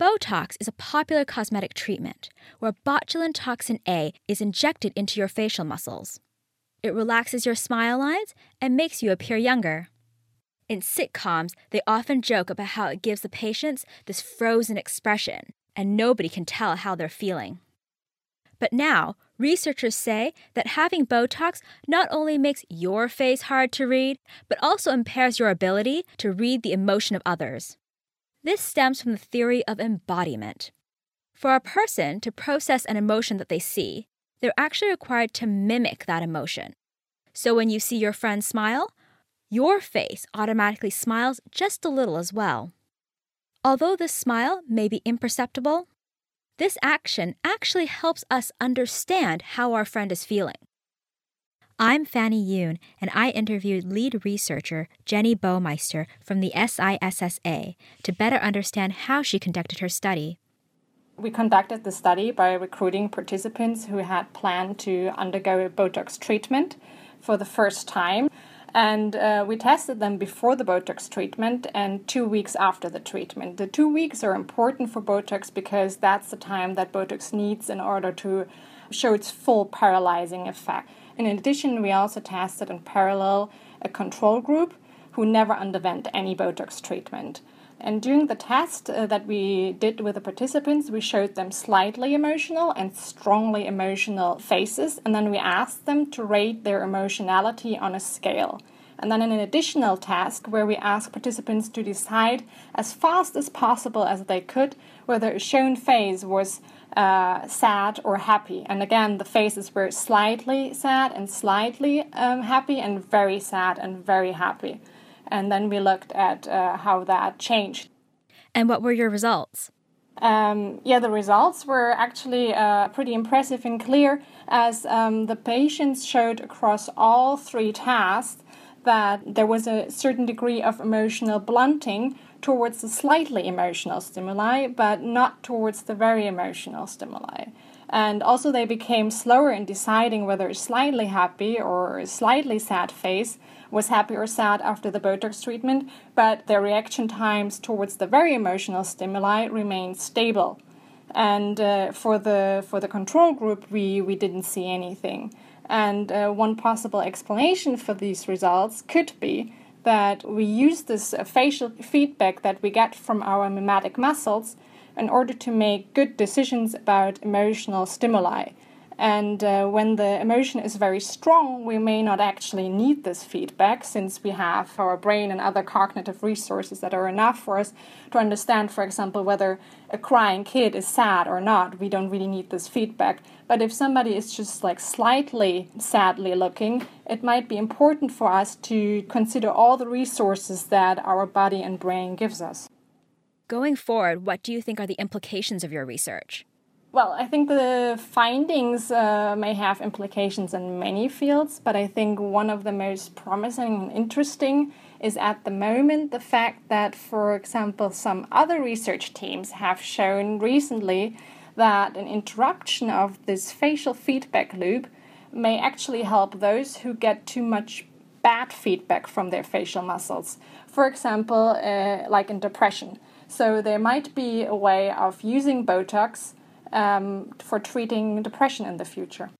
Botox is a popular cosmetic treatment where botulinum toxin A is injected into your facial muscles. It relaxes your smile lines and makes you appear younger. In sitcoms, they often joke about how it gives the patients this frozen expression and nobody can tell how they're feeling. But now, researchers say that having Botox not only makes your face hard to read, but also impairs your ability to read the emotion of others. This stems from the theory of embodiment. For a person to process an emotion that they see, they're actually required to mimic that emotion. So when you see your friend smile, your face automatically smiles just a little as well. Although this smile may be imperceptible, this action actually helps us understand how our friend is feeling. I'm Fanny Yuen, and I interviewed lead researcher Jenny Baumeister from the SISSA to better understand how she conducted her study. We conducted the study by recruiting participants who had planned to undergo Botox treatment for the first time. And uh, we tested them before the Botox treatment and two weeks after the treatment. The two weeks are important for Botox because that's the time that Botox needs in order to show its full paralyzing effect. In addition, we also tested in parallel a control group who never underwent any Botox treatment. And during the test uh, that we did with the participants, we showed them slightly emotional and strongly emotional faces, and then we asked them to rate their emotionality on a scale. And then in an additional task where we asked participants to decide as fast as possible as they could whether a shown face was uh, sad or happy. And again, the faces were slightly sad and slightly um, happy, and very sad and very happy. And then we looked at uh, how that changed. And what were your results? Um, yeah, the results were actually uh, pretty impressive and clear as um, the patients showed across all three tasks that there was a certain degree of emotional blunting towards the slightly emotional stimuli, but not towards the very emotional stimuli. And also, they became slower in deciding whether a slightly happy or a slightly sad face was happy or sad after the Botox treatment, but their reaction times towards the very emotional stimuli remained stable. And uh, for the for the control group, we, we didn't see anything. And uh, one possible explanation for these results could be that we use this uh, facial feedback that we get from our mimetic muscles in order to make good decisions about emotional stimuli. And uh, when the emotion is very strong, we may not actually need this feedback since we have our brain and other cognitive resources that are enough for us to understand, for example, whether a crying kid is sad or not. We don't really need this feedback. But if somebody is just like slightly sadly looking, it might be important for us to consider all the resources that our body and brain gives us. Going forward, what do you think are the implications of your research? Well, I think the findings uh, may have implications in many fields, but I think one of the most promising and interesting is at the moment the fact that, for example, some other research teams have shown recently that an interruption of this facial feedback loop may actually help those who get too much bad feedback from their facial muscles. For example, uh, like in depression. So there might be a way of using Botox um, for treating depression in the future.